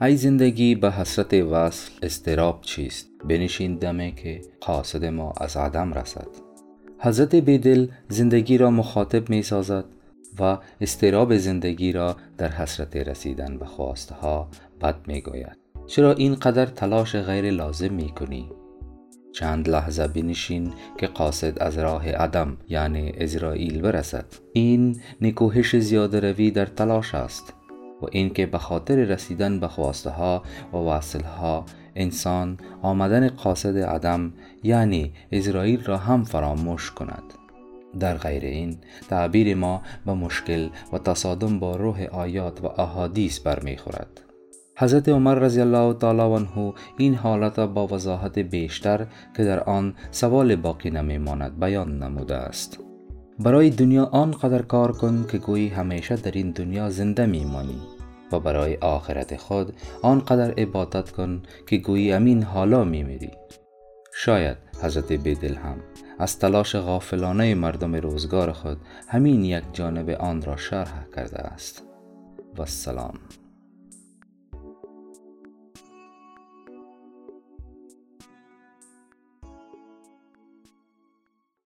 ای زندگی به حسرت وصل استراب چیست؟ بنشین دمه که قاصد ما از عدم رسد. حضرت بیدل زندگی را مخاطب می سازد و استراب زندگی را در حسرت رسیدن به خواسته ها بد می گوید. چرا اینقدر تلاش غیر لازم می کنی؟ چند لحظه بنشین که قاصد از راه عدم یعنی ازرائیل برسد. این نکوهش زیاده روی در تلاش است. و اینکه به خاطر رسیدن به خواسته ها و وصل ها انسان آمدن قاصد عدم یعنی اسرائیل را هم فراموش کند. در غیر این تعبیر ما به مشکل و تصادم با روح آیات و احادیث برمیخورد. حضرت عمر رضی الله تعالی عنه این حالت با وضاحت بیشتر که در آن سوال باقی نمیماند بیان نموده است. برای دنیا آنقدر کار کن که گویی همیشه در این دنیا زنده میمانی و برای آخرت خود آنقدر عبادت کن که گویی امین حالا میمیری. شاید حضرت بیدل هم از تلاش غافلانه مردم روزگار خود همین یک جانب آن را شرح کرده است. و السلام